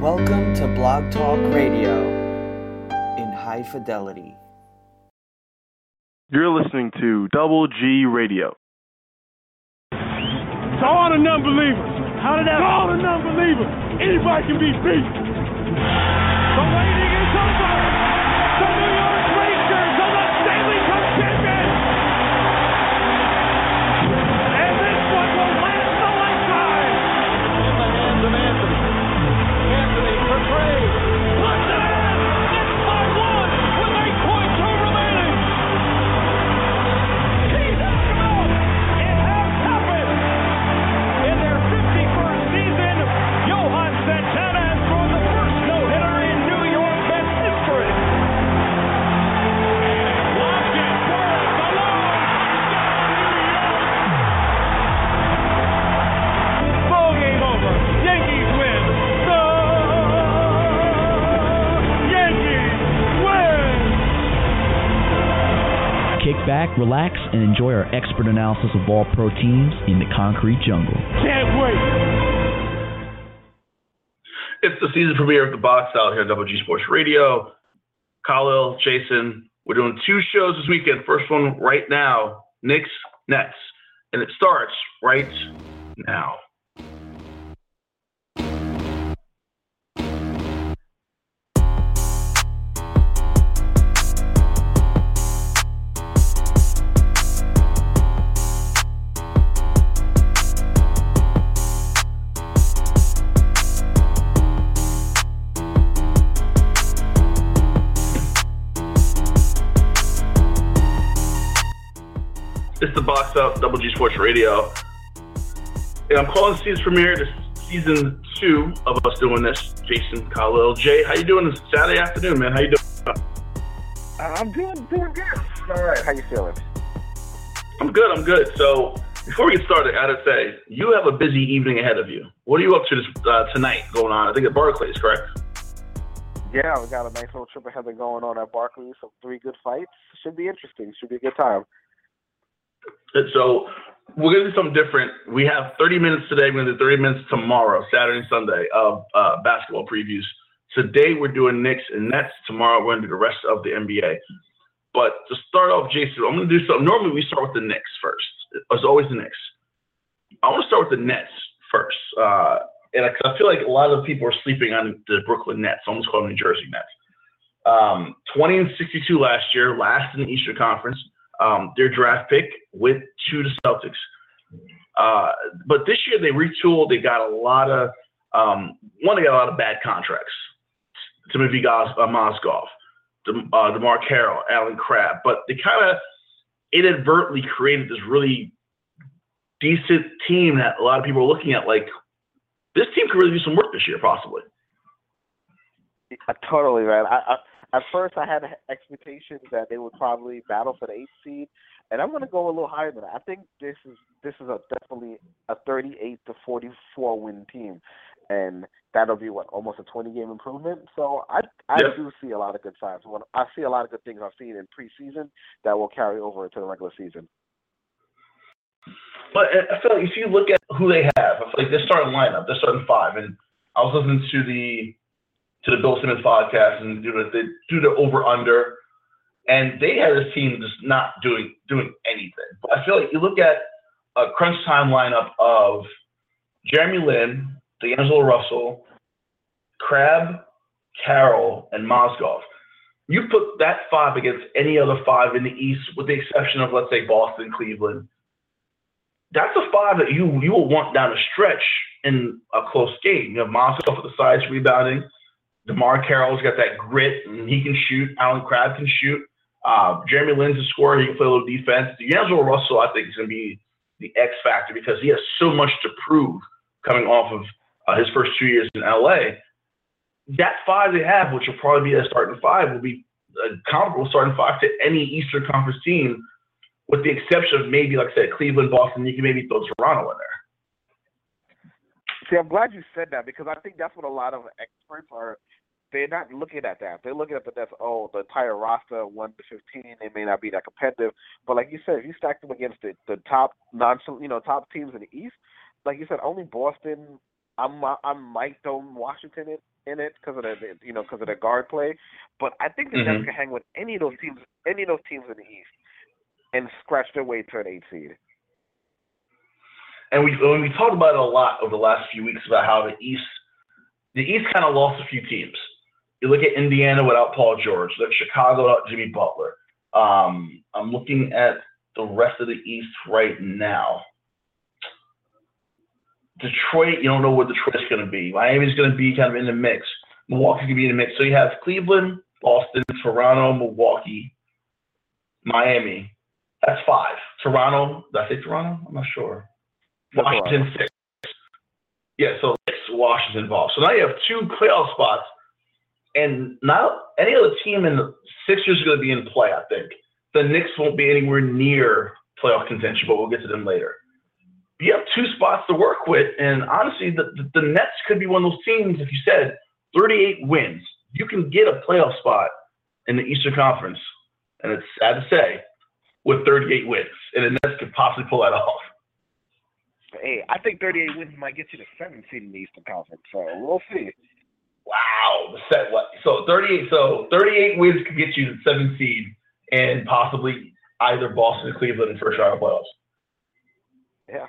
Welcome to Blog Talk Radio in high fidelity. You're listening to Double G Radio. To all the non-believers, how did that? To all the non-believers, anybody can be beat. Back, relax, and enjoy our expert analysis of all pro teams in the concrete jungle. Can't wait. It's the season premiere of the box out here on Double G Sports Radio. Kahlil, Jason, we're doing two shows this weekend. First one right now, Knicks, Nets. And it starts right now. It's the box out, Double G Sports Radio. And I'm calling season premiere. This season two of us doing this. Jason, Kahlil, Jay, how you doing this Saturday afternoon, man? How you doing? I'm doing doing good. All right, how you feeling? I'm good. I'm good. So before we get started, I gotta say you have a busy evening ahead of you. What are you up to this, uh, tonight? Going on? I think at Barclays, correct? Yeah, we got a nice little trip ahead of going on at Barclays. Some three good fights. Should be interesting. Should be a good time. And so we're gonna do something different. We have 30 minutes today. We're gonna do 30 minutes tomorrow, Saturday and Sunday, of uh, basketball previews. Today we're doing Knicks and Nets. Tomorrow we're gonna do the rest of the NBA. But to start off, Jason, I'm gonna do something. Normally we start with the Knicks first. It's always the Knicks. I want to start with the Nets first, uh, and I, I feel like a lot of people are sleeping on the Brooklyn Nets. I almost call them New Jersey Nets. Um, 20 and 62 last year, last in the Eastern Conference. Um, their draft pick went to the Celtics. Uh, but this year they retooled. They got a lot of um, one. They got a lot of bad contracts. Timothy Gos- uh, Mozgov, De- uh, DeMarre Carroll, Allen Crabbe. But they kind of inadvertently created this really decent team that a lot of people are looking at. Like this team could really do some work this year, possibly. I totally. I, I at first I had expectations that they would probably battle for the eighth seed, and I'm going to go a little higher than that. I think this is this is a definitely a 38 to 44 win team, and that'll be what almost a 20 game improvement. So I I Yeah. do see a lot of good signs. When I see a lot of good things I've seen in preseason that will carry over into the regular season. But I feel like if you look at who they have, I feel like they're starting lineup, they're starting five. And I was listening to the to the Bill Simmons podcast and do the do the over under, and they had this team just not doing doing anything. But I feel like you look at a crunch time lineup of Jeremy Lin, D'Angelo Russell, Crabbe, Carroll, and Mozgov. You put that five against any other five in the East, with the exception of let's say Boston, Cleveland that's a five that you you will want down the stretch in a close game. You have Mozgov for the sides rebounding. DeMarre Carroll's got that grit and he can shoot. Allen Crabbe can shoot. Uh, Jeremy Lin's a scorer. He can play a little defense. D'Angelo Russell, I think, is going to be the X factor because he has so much to prove coming off of uh, his first two years in LA. That five they have, which will probably be a starting five, will be a comparable starting five to any Eastern Conference team with the exception of maybe, like I said, Cleveland, Boston, you can maybe throw Toronto in there. See, I'm glad you said that because I think that's what a lot of experts are. They're not looking at that. They're looking at the Nets. Oh, the entire roster, one to fifteen, they may not be that competitive. But like you said, if you stack them against the the top non, you know, top teams in the East, like you said, only Boston, I'm I'm might throw Washington in, in it because of the you know because of the guard play, but I think the Mhm. Nets can hang with any of those teams, any of those teams in the East, and scratch their way to an eight seed. And we we talked about it a lot over the last few weeks about how the East the East kind of lost a few teams. You look at Indiana without Paul George, look at Chicago without Jimmy Butler. Um, I'm looking at the rest of the East right now. Detroit, you don't know what Detroit's going to be. Miami's going to be kind of in the mix. Milwaukee's going to be in the mix. So you have Cleveland, Boston, Toronto, Milwaukee, Miami. That's five. Toronto, did I say Toronto? I'm not sure. Washington six. Yeah, so six Washington involved. So now you have two playoff spots, and not any other team in the Sixers is going to be in play. I think the Knicks won't be anywhere near playoff contention, but we'll get to them later. You have two spots to work with, and honestly, the, the, the Nets could be one of those teams. If you said 38 wins, you can get a playoff spot in the Eastern Conference, and it's sad to say, with 38 wins, and the Nets could possibly pull that off. Hey, I think 38 wins might get you the seventh seed in the Eastern Conference, so we'll see. The set what? So 38. So 38 wins could get you the seventh seed and possibly either Boston or Cleveland in first round of playoffs. Yeah.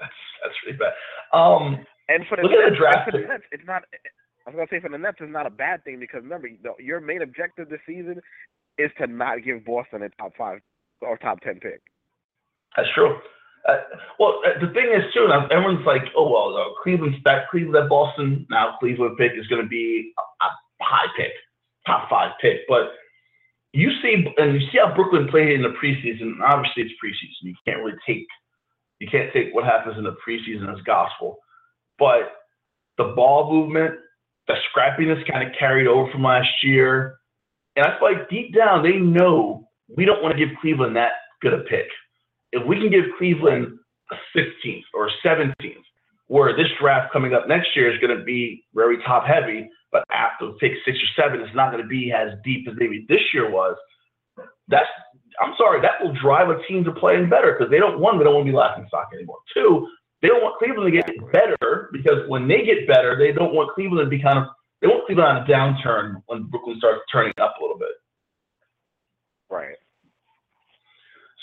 That's that's really bad. Um, And for the Look at the draft for the. Nets, it's not. I was gonna say for the Nets, it's not a bad thing because remember, your main objective this season is to not give Boston a top five or top ten pick. that's true. Uh, well, uh, the thing is too, now everyone's like, oh well, uh, Cleveland's that Cleveland at Boston. Now Cleveland pick is going to be a, a high pick, top five pick. But you see, and you see how Brooklyn played in the preseason. Obviously, it's preseason. You can't really take, you can't take what happens in the preseason as gospel. But the ball movement, the scrappiness kind of carried over from last year. And I feel like deep down they know we don't want to give Cleveland that good a pick. If we can give Cleveland a 16th or a 17th, where this draft coming up next year is going to be very top heavy, but after pick six or seven, it's not going to be as deep as maybe this year was. That's I'm sorry, that will drive a team to playing better because they don't one, they don't want to be laughing stock anymore. Two, they don't want Cleveland to get better because when they get better, they don't want Cleveland to be kind of they want Cleveland on a downturn when Brooklyn starts turning up a little bit. Right.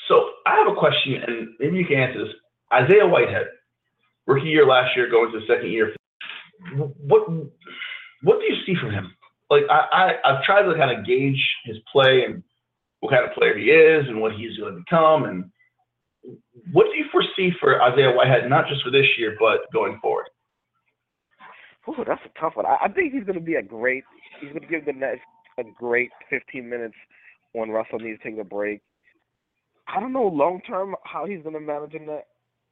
So I have a question, and maybe you can answer this. Isaiah Whitehead, rookie year last year, going to the second year. What what do you see from him? Like I, I I've tried to kind of gauge his play and what kind of player he is and what he's going to become. And what do you foresee for Isaiah Whitehead, not just for this year, but going forward? Ooh, that's a tough one. I, I think he's going to be a great. He's going to give the Nets a great 15 minutes when Russell needs to take a break. I don't know long term how he's going to manage in the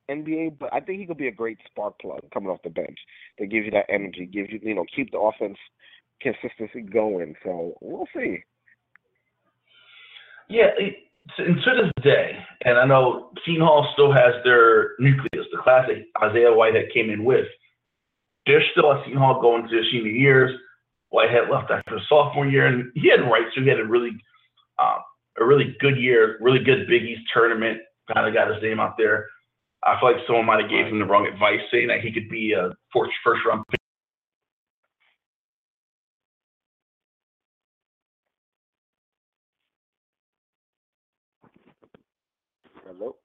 NBA, but I think he could be a great spark plug coming off the bench that gives you that energy, gives you you know keep the offense consistency going. So we'll see. Yeah, it, and to this day, and I know Seton Hall still has their nucleus, the class that Isaiah Whitehead came in with. They're still at Seton Hall going to their senior years. Whitehead left after sophomore year, and he had rights. So he had a really, uh, a really good year, really good Big East tournament. Kind of got his name out there. I feel like someone might have gave him the wrong advice, saying that he could be a first first round pick. Hello.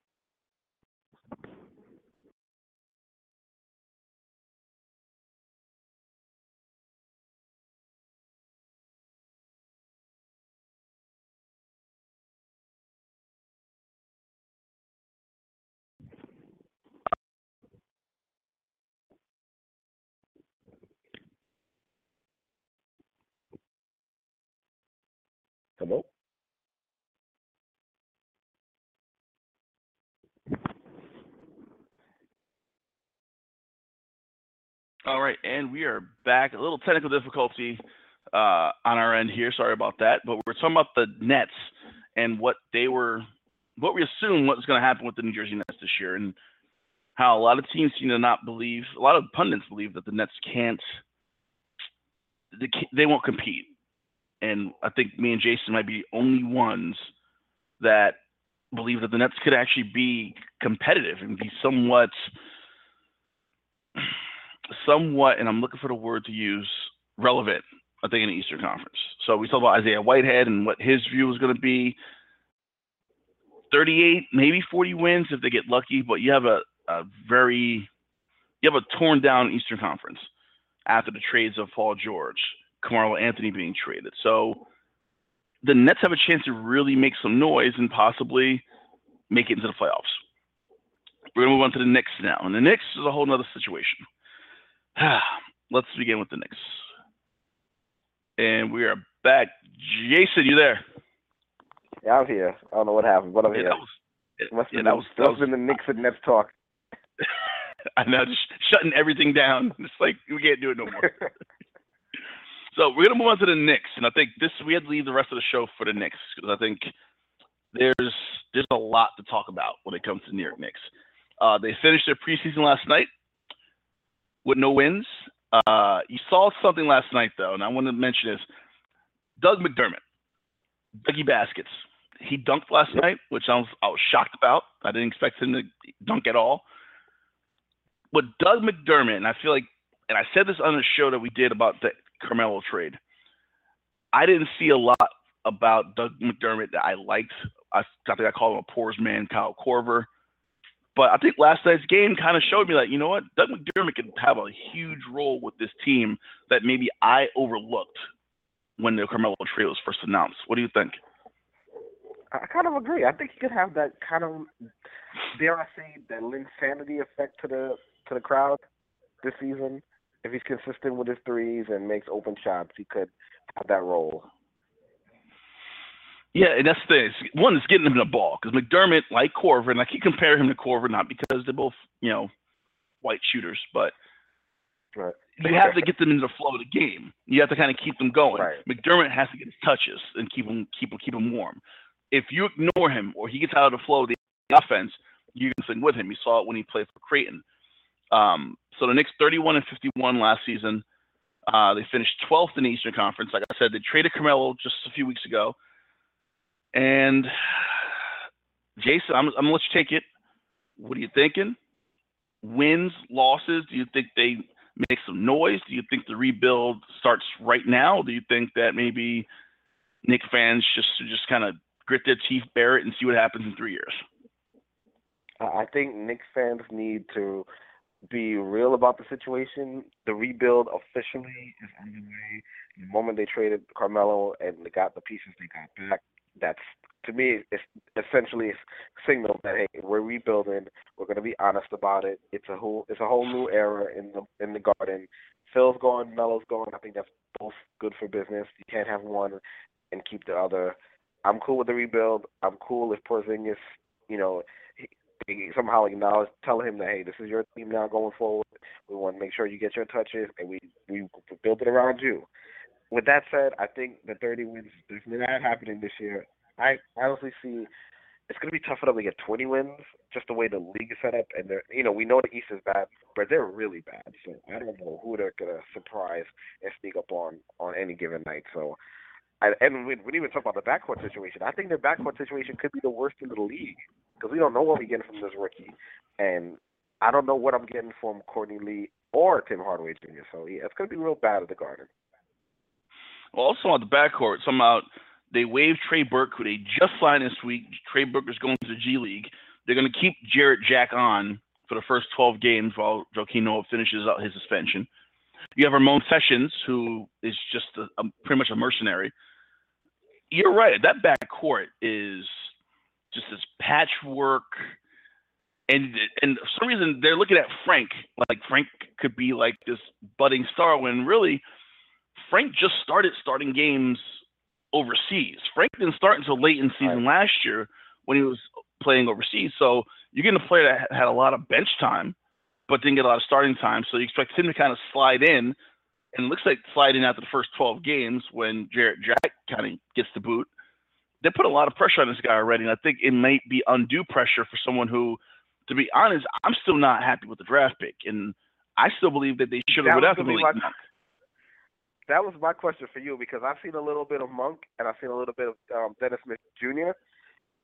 Hello. All right, and we are back. A little technical difficulty uh, on our end here. Sorry about that. But we're talking about the Nets and what they were, what we assume what's going to happen with the New Jersey Nets this year, and how a lot of teams seem to not believe, a lot of pundits believe that the Nets can't, they, can't, they won't compete. And I think me and Jason might be the only ones that believe that the Nets could actually be competitive and be somewhat somewhat, and I'm looking for the word to use, relevant. I think in the Eastern Conference. So we talked about Isaiah Whitehead and what his view was going to be. 38, maybe 40 wins if they get lucky, but you have a, a very you have a torn down Eastern Conference after the trades of Paul George, Carmelo Anthony being traded. So the Nets have a chance to really make some noise and possibly make it into the playoffs. We're gonna move on to the Knicks now, and the Knicks is a whole nother situation. Let's begin with the Knicks. And we are back. Jason, you there? Yeah, I'm here. I don't know what happened, but I'm Yeah, here. that was, yeah, must yeah, have that was, that was been the Knicks and Nets talk. I know, just shutting everything down. It's like we can't do it no more. so we're gonna move on to the Knicks, and I think this we had to leave the rest of the show for the Knicks because I think there's there's a lot to talk about when it comes to New York Knicks. Uh, they finished their preseason last night with no wins. Uh, you saw something last night though, and I want to mention this: Doug McDermott, Dougie Baskets. He dunked last night, which I was I was shocked about. I didn't expect him to dunk at all but Doug McDermott, and I feel like, and I said this on the show that we did about the Carmelo trade. I didn't see a lot about Doug McDermott that I liked. I, I think I called him a poor's man, Kyle Korver. But I think last night's game kind of showed me that, you know what, Doug McDermott can have a huge role with this team that maybe I overlooked when the Carmelo trade was first announced. What do you think? I kind of agree. I think he could have that kind of, dare I say, that insanity effect to the to the crowd this season. If he's consistent with his threes and makes open shots, he could have that role. Yeah, and that's the thing. It's- One is getting him the ball because McDermott, like Korver, and I keep comparing him to Korver not because they're both, you know, white shooters, but Right. you have to get them into the flow of the game. You have to kind of keep them going. Right. McDermott has to get his touches and keep him keep him keep him warm. If you ignore him or he gets out of the flow of the offense, you can sing with him. You saw it when he played for Creighton. Um, so the Knicks 31 and 51 last season. Uh, they finished 12th in the Eastern Conference. Like I said, they traded Carmelo just a few weeks ago. And Jason, I'm, I'm gonna let you take it. What are you thinking? Wins, losses? Do you think they make some noise? Do you think the rebuild starts right now? Do you think that maybe Nick fans just just kind of grit their teeth, bear it, and see what happens in three years? I I think Knicks fans need to be real about the situation. The rebuild officially is underway. The moment they traded Carmelo and they got the pieces they got back, that's to me it's essentially a signal that hey, we're rebuilding. We're going to be honest about it. It's a whole it's a whole new era in the in the Garden. Phil's going, Melo's going. I think that's both good for business. You can't have one and keep the other. I'm cool with the rebuild. I'm cool if Porzingis, you know, somehow acknowledge, tell him that hey, this is your team now going forward. We want to make sure you get your touches, and we we build it around you. With that said, I think the 30 wins is not happening this year. I honestly see it's going to be tough for them to get 20 wins, just the way the league is set up. And they're, you know, we know the East is bad, but they're really bad. So I don't know who they're going to surprise and sneak up on on any given night. So, And we, we didn't even talk about the backcourt situation. I think their backcourt situation could be the worst in the league because we don't know what we're getting from this rookie, and I don't know what I'm getting from Courtney Lee or Tim Hardaway Jr. So yeah, it's going to be real bad at the Garden. Well, also on the backcourt, somehow they waived Trey Burke, who they just signed this week. Trey Burke is going to the G League. They're going to keep Jarrett Jack on for the first 12 games while Joakim Noah finishes out his suspension. You have Ramon Sessions, who is just a, a, pretty much a mercenary. You're right. That backcourt is just this patchwork. And and for some reason they're looking at Frank like Frank could be like this budding star when really Frank just started starting games overseas. Frank didn't start until late in season Right. last year when he was playing overseas. So you're getting a player that had a lot of bench time, but didn't get a lot of starting time. So you expect him to kind of slide in, and it looks like sliding in after the first 12 games when Jarrett Jack kind of gets the boot. They put a lot of pressure on this guy already, and I think it might be undue pressure for someone who, to be honest, I'm still not happy with the draft pick, and I still believe that they should have went after Malik Monk. That was my question for you because I've seen a little bit of Monk and I've seen a little bit of um, Dennis Smith Jr.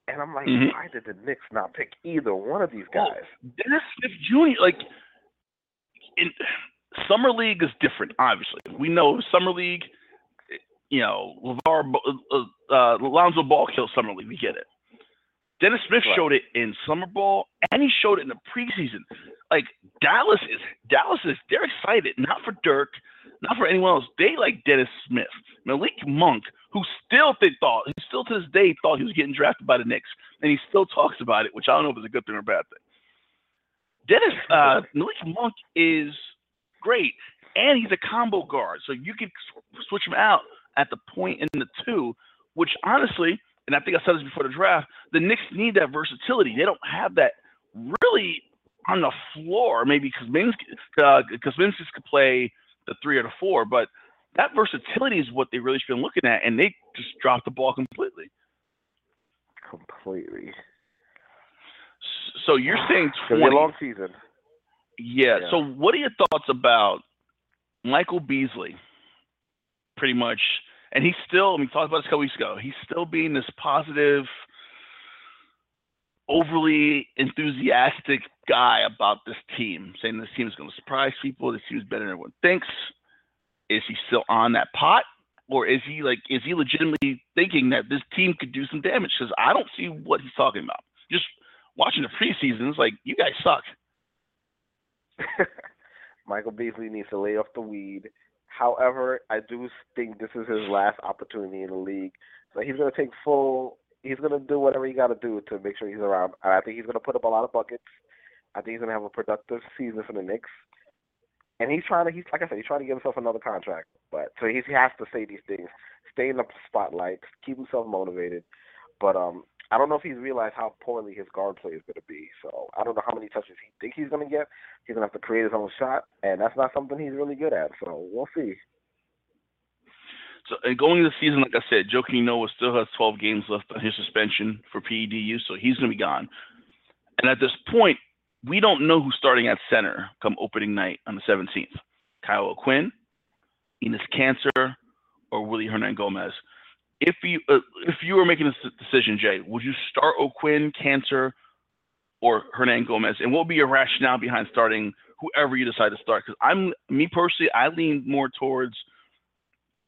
And I'm like, Mhm. why did the Knicks not pick either one of these Well, guys? Dennis Smith Jr. Like in summer league is different. Obviously, we know summer league. You know, LaVar, uh, uh, Lonzo Ball killed summer league. We get it. Dennis Smith Right. showed it in summer ball, and he showed it in the preseason. Like Dallas is Dallas is they're excited, not for Dirk, not for anyone else. They like Dennis Smith, Malik Monk, who still they thought, who still to this day thought he was getting drafted by the Knicks, and he still talks about it, which I don't know if it's a good thing or a bad thing. Dennis uh, Malik Monk is great, and he's a combo guard, so you can switch him out at the point in the two, which honestly, and I think I said this before the draft, the Knicks need that versatility. They don't have that really on the floor. Maybe Kuzminskas, uh, could play the three or the four, but that versatility is what they really should be looking at, and they just dropped the ball completely. Completely. So you're saying It's twenty? a long season. Yeah. Yeah. So what are your thoughts about Michael Beasley? Pretty much, and he's still. I mean, we talked about this a couple weeks ago. He's still being this positive, overly enthusiastic guy about this team, saying this team is going to surprise people. This team is better than everyone thinks. Is he still on that pot, or is he like? Is he legitimately thinking that this team could do some damage? Because I don't see what he's talking about. Just watching the preseason, it's like you guys suck. Michael Beasley needs to lay off the weed. However, I do think this is his last opportunity in the league. So he's going to take full. He's going to do whatever he got to do to make sure he's around. I think he's going to put up a lot of buckets. I think he's going to have a productive season for the Knicks. And he's trying to. He's like I said, he's trying to give himself another contract. But so he has to say these things, stay in the spotlight, keep himself motivated. But um, I don't know if he's realized how poorly his guard play is going to be. So I don't know how many touches he thinks he's going to get. He's going to have to create his own shot, and that's not something he's really good at. So we'll see. So and going into the season, like I said, Joakim Noah still has 12 games left on his suspension for PEDU, so he's going to be gone. And at this point, we don't know who's starting at center come opening night on the 17th. Kyle O'Quinn, Enes Kanter, or Willy Hernangomez. If you uh, if you were making this decision, Jay, would you start O'Quinn, Kanter, or Hernangomez? And what would be your rationale behind starting whoever you decide to start? Because I'm me personally, I lean more towards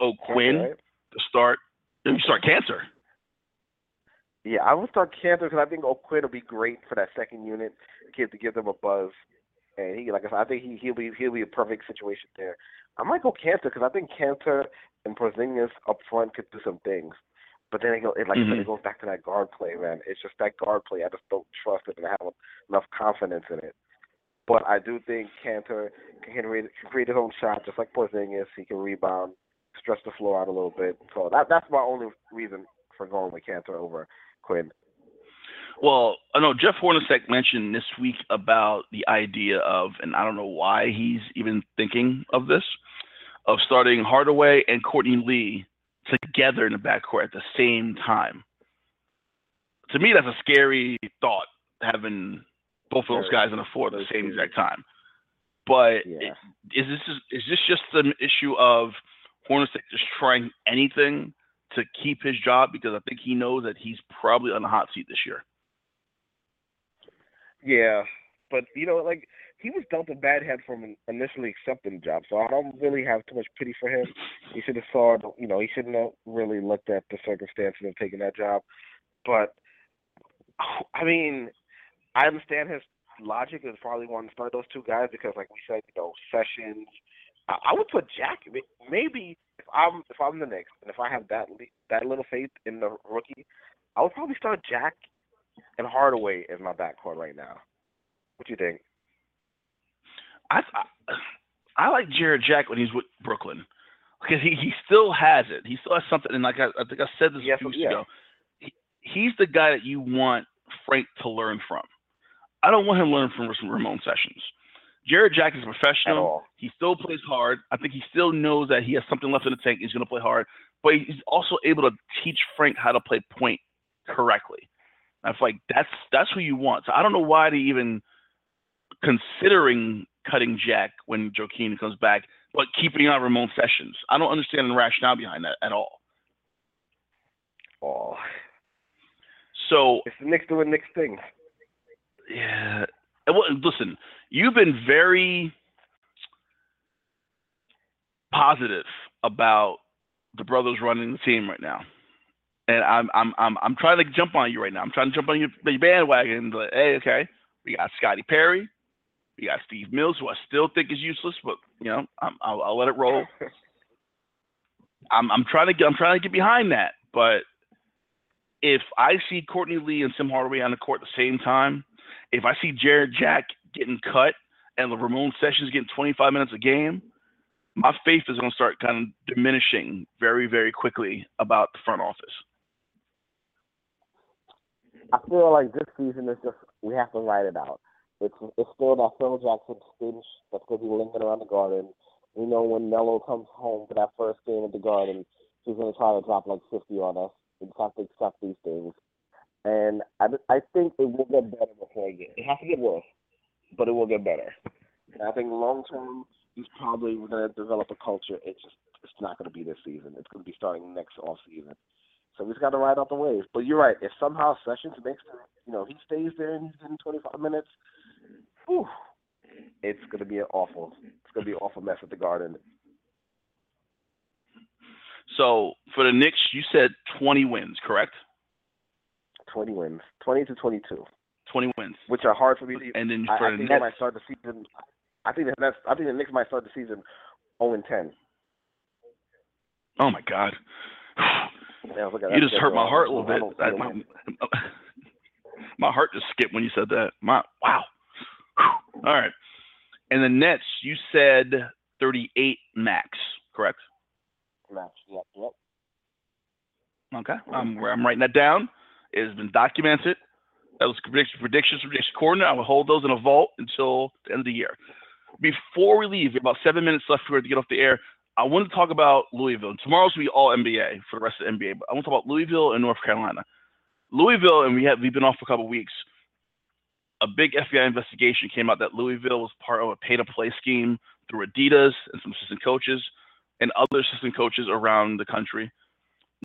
O'Quinn Right? to start. You start Kanter. Yeah, I would start Kanter because I think O'Quinn will be great for that second unit, to give them a buzz. And he, like I said, I think he he'll be he'll be a perfect situation there. I might go Kanter because I think Kanter and Porzingis up front could do some things. But then it, go, it like Mhm. it goes back to that guard play, man. It's just that guard play. I just don't trust it and I have enough confidence in it. But I do think Kanter can create, can create his own shot, just like Porzingis. He can rebound, stretch the floor out a little bit. So that that's my only reason for going with Kanter over Quinn. Well, I know Jeff Hornacek mentioned this week about the idea of, and I don't know why he's even thinking of this, of starting Hardaway and Courtney Lee together in the backcourt at the same time. To me, that's a scary thought, having both of those guys on the floor at the same exact time. But Yeah. is this is this just an issue of Hornacek just trying anything to keep his job because I think he knows that he's probably on the hot seat this year. Yeah, but you know, like he was dealt a bad hand from initially accepting the job, so I don't really have too much pity for him. He should have saw, you know, he shouldn't have really looked at the circumstances of taking that job. But I mean, I understand his logic is probably wanting to start those two guys because, like we said, you know, Sessions. I, I would put Jack. Maybe if I'm if I'm the Knicks and if I have that that little faith in the rookie, I would probably start Jack and Hardaway as my backcourt right now. What do you think? I, I I like Jarrett Jack when he's with Brooklyn because he, he still has it. He still has something. And like I, I think I said this Yes, a few weeks yeah. ago, he, he's the guy that you want Frank to learn from. I don't want him to learn from Ramon Sessions. Jarrett Jack is a professional. He still plays hard. I think he still knows that he has something left in the tank. He's going to play hard, but he's also able to teach Frank how to play point correctly. I feel like that's that's who you want. So I don't know why they even considering cutting Jack when Joakim comes back, but keeping on Ramon Sessions. I don't understand the rationale behind that at all. Oh, So it's the Knicks doing Knicks things. yeah, and well, listen, you've been very positive about the brothers running the team right now. And I'm I'm I'm I'm trying to jump on you right now. I'm trying to jump on your, your bandwagon. Like, hey, okay, we got Scotty Perry, we got Steve Mills, who I still think is useless, but you know, I'm, I'll, I'll let it roll. I'm I'm trying to get I'm trying to get behind that, but if I see Courtney Lee and Tim Hardaway on the court at the same time, if I see Jarrett Jack getting cut and Ramon Sessions getting 25 minutes a game, my faith is going to start kind of diminishing very, very quickly about the front office. I feel like this season is just we have to ride it out. It's it's still that Phil Jackson stench that's to be lingering around the Garden. We know when Melo comes home for that first game at the Garden, he's going to try to drop like 50 on us. We just have to accept these things. And I, I think it will get better before it gets. It has to get worse, but it will get better. And I think long term, he's probably going to develop a culture. It's just it's not going to be this season. It's going to be starting next off season. So we just got to ride out the waves. But you're right. If somehow Sessions makes, the, you know, he stays there and he's getting 25 minutes, whew, it's going to be an awful. It's going to be an awful mess at the Garden. So for the Knicks, you said 20 wins, correct? 20 wins, 20 to 22. 20 wins, which are hard for me to. And then I, I think Nets, they might start the season. I think that's. I think the Knicks might start the season 0 and 10. oh my God, Yeah, you just hurt my heart a little bit. feel my, my heart just skipped when you said that. My wow. All right, and the Nets, you said 38 max, correct? Match. Yep. Yep. Okay, I'm, I'm writing that down. It has been documented. That was predictions, predictions, prediction coordinator. I will hold those in a vault until the end of the year. Before we leave, about seven minutes left for to get off the air. I want to talk about Louisville. Tomorrow's will be all NBA for the rest of the NBA, but I want to talk about Louisville and North Carolina. Louisville, and we have we've been off for a couple of weeks. A big FBI investigation came out that Louisville was part of a pay-to-play scheme through Adidas and some assistant coaches and other assistant coaches around the country.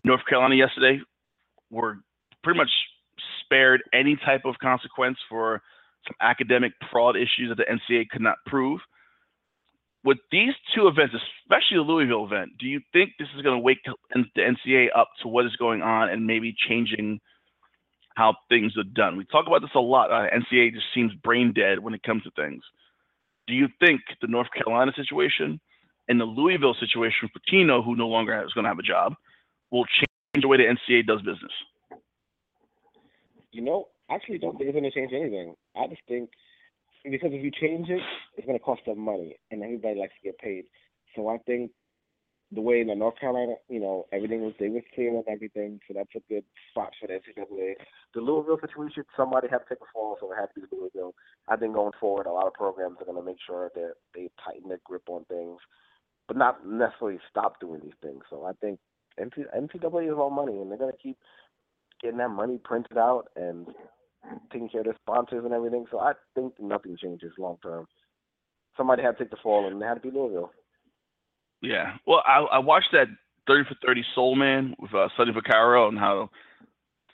North Carolina yesterday were pretty much spared any type of consequence for some academic fraud issues that the NCAA could not prove. With these two events, especially the Louisville event, do you think this is going to wake the NCAA up to what is going on and maybe changing how things are done? We talk about this a lot. Uh, NCAA just seems brain dead when it comes to things. Do you think the North Carolina situation and the Louisville situation for Tino, who no longer is going to have a job, will change the way the NCAA does business? You know, I actually don't think it's going to change anything. I just think because if you change it, it's going to cost them money, and everybody likes to get paid. So I think the way in the North Carolina, you know, everything was they was clear on everything, so that's a good spot for the NCAA. The Louisville situation, somebody had to take a fall, so it had to be Louisville. I think going forward, a lot of programs are going to make sure that they tighten their grip on things, but not necessarily stop doing these things. So I think NC- NCAA is all money, and they're going to keep getting that money printed out and taking care of their sponsors and everything. So I think nothing changes long term. Somebody had to take the fall, and it had to be Louisville. Yeah. Well, I, I watched that 30 for 30 Soul Man with uh, Sonny Vaccaro and how,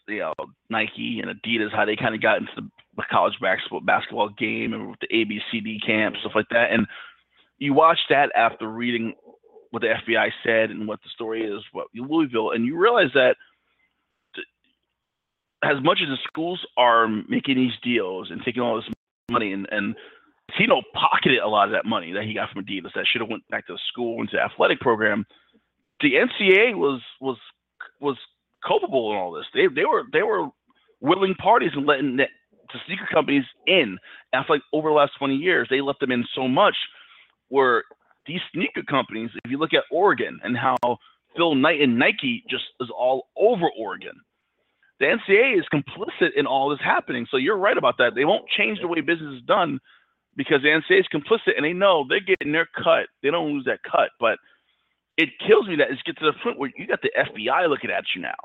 you know, Nike and Adidas, how they kind of got into the, college basketball, basketball game and with the ABCD camp, stuff like that. And you watch that after reading what the FBI said and what the story is, what Louisville, and you realize that th- as much as the schools are making these deals and taking all this money and, and Tino pocketed a lot of that money that he got from Adidas that should have went back to school into the athletic program. The NCAA was was was culpable in all this. They they were they were willing parties and letting the, the sneaker companies in. And I feel like over the last 20 years, they let them in so much where these sneaker companies, if you look at Oregon and how Phil Knight and Nike just is all over Oregon. The NCAA is complicit in all this happening. So you're right about that. They won't change the way business is done because the NCAA is complicit and they know they're getting their cut. They don't lose that cut. But it kills me that it's get to the point where you got the FBI looking at you now.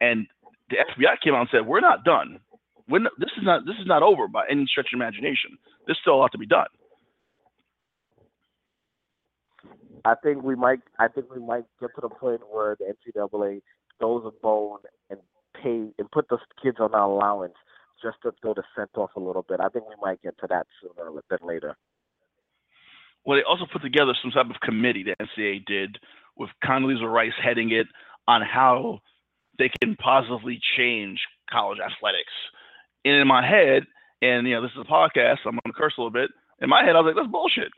And the FBI came out and said, We're not done. We're not, this is not this is not over by any stretch of imagination. There's still a lot to be done. I think we might. I think we might get to the point where the NCAA goes a bone and pay and put those kids on an allowance just to throw the scent off a little bit. I think we might get to that sooner than later. well, they also put together some type of committee the NCAA did with Condoleezza Rice heading it on how they can positively change college athletics. And in my head, and you know, this is a podcast, so I'm gonna curse a little bit. In my head, I was like, that's bullshit.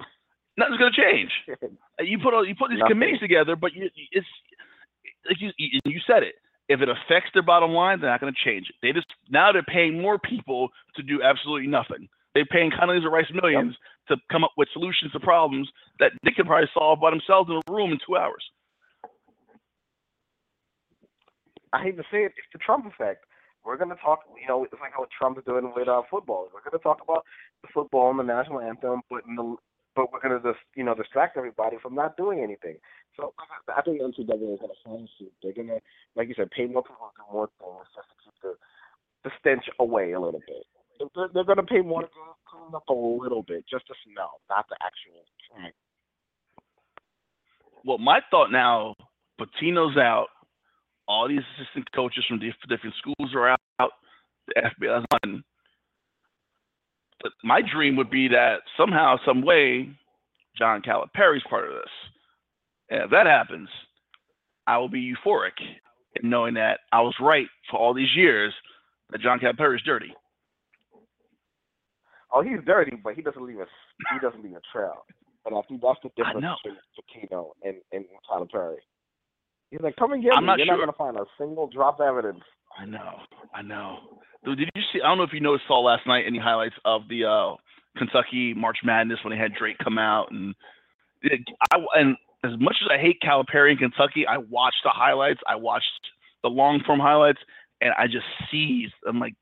Nothing's gonna change. You put all, you put these Nothing. committees together, but you, it's like you, you you said it. If it affects their bottom line, they're not going to change it. They just now they're paying more people to do absolutely nothing. They're paying Condoleezza Rice millions to come up with solutions to problems that they can probably solve by themselves in a room in two hours. I hate to say it, it's the Trump effect. We're going to talk, you know, it's like how Trump is doing with uh, football. We're going to talk about the football and the national anthem, but in the but we're going to just, you know, distract everybody from not doing anything. So I think the NCAA is going to follow suit. They're going to, like you said, pay more people to do more things just to keep the the stench away a little bit. They're, they're going to pay more to clean up a little bit, just to smell, not the actual. Right. Well, my thought now, Pitino's out. All these assistant coaches from diff- different schools are out. The FBI's on. But my dream would be that somehow, some way, John Calipari's part of this. And if that happens, I will be euphoric in knowing that I was right for all these years that John Calipari is dirty. Oh, he's dirty, but he doesn't leave a he doesn't leave a trail. And I think that's the difference between Pitino and and Tyler Perry. He's like, come and get I'm me. not You're sure- not gonna find a single drop of evidence. I know, I know. Dude, did you see? I don't know if you noticed saw last night any highlights of the uh, Kentucky March Madness when they had Drake come out and it, I and as much as I hate Calipari in Kentucky, I watched the highlights. I watched the long form highlights, and I just seized. I'm like,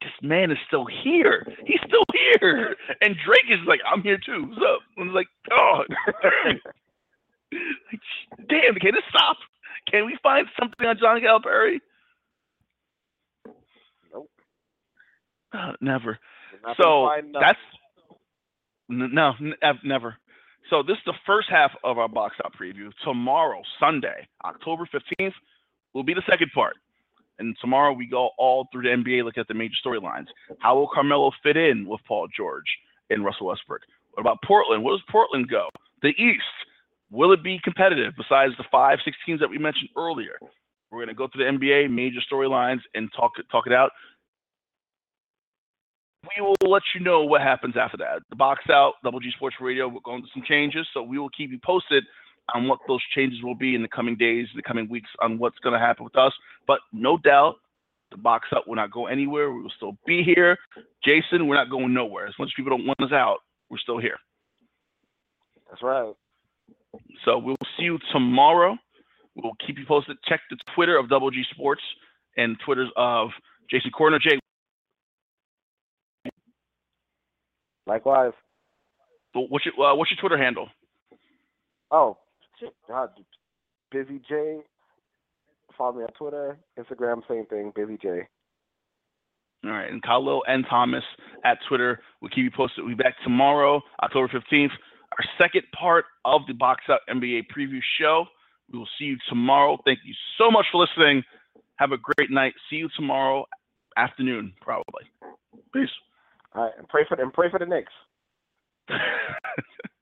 this man is still here. He's still here. And Drake is like, I'm here too. What's up? I was like, oh, damn, can this stop? Can we find something on John Calipari? Uh, never. So gonna find nothing. that's n- no, n- never. So this is the first half of our box out preview. Tomorrow, Sunday, October fifteenth, will be the second part. And tomorrow we go all through the NBA, look at the major storylines. How will Carmelo fit in with Paul George and Russell Westbrook? What about Portland? Where does Portland go? The East. Will it be competitive besides the five, six teams that we mentioned earlier? We're going to go through the NBA major storylines and talk talk it out we will let you know what happens after that. The box out, Double G Sports Radio, we're going through some changes, so we will keep you posted on what those changes will be in the coming days, in the coming weeks, on what's going to happen with us. But no doubt, the box out will not go anywhere. We will still be here. Jason, we're not going nowhere. As much as people don't want us out, we're still here. That's right. So we'll see you tomorrow. We'll keep you posted. Check the Twitter of Double G Sports and Twitters of Jason Corner. Jay, Likewise. what's your uh, what's your Twitter handle? Oh, shit. God, Busy J. Follow me on Twitter, Instagram, same thing, Busy J. All right, and Kahlil and Thomas at Twitter. We'll keep you posted. We'll be back tomorrow, October 15th, our second part of the Box Out NBA preview show. We will see you tomorrow. Thank you so much for listening. Have a great night. See you tomorrow afternoon, probably. Peace. All right, and pray for the, and pray for the Knicks.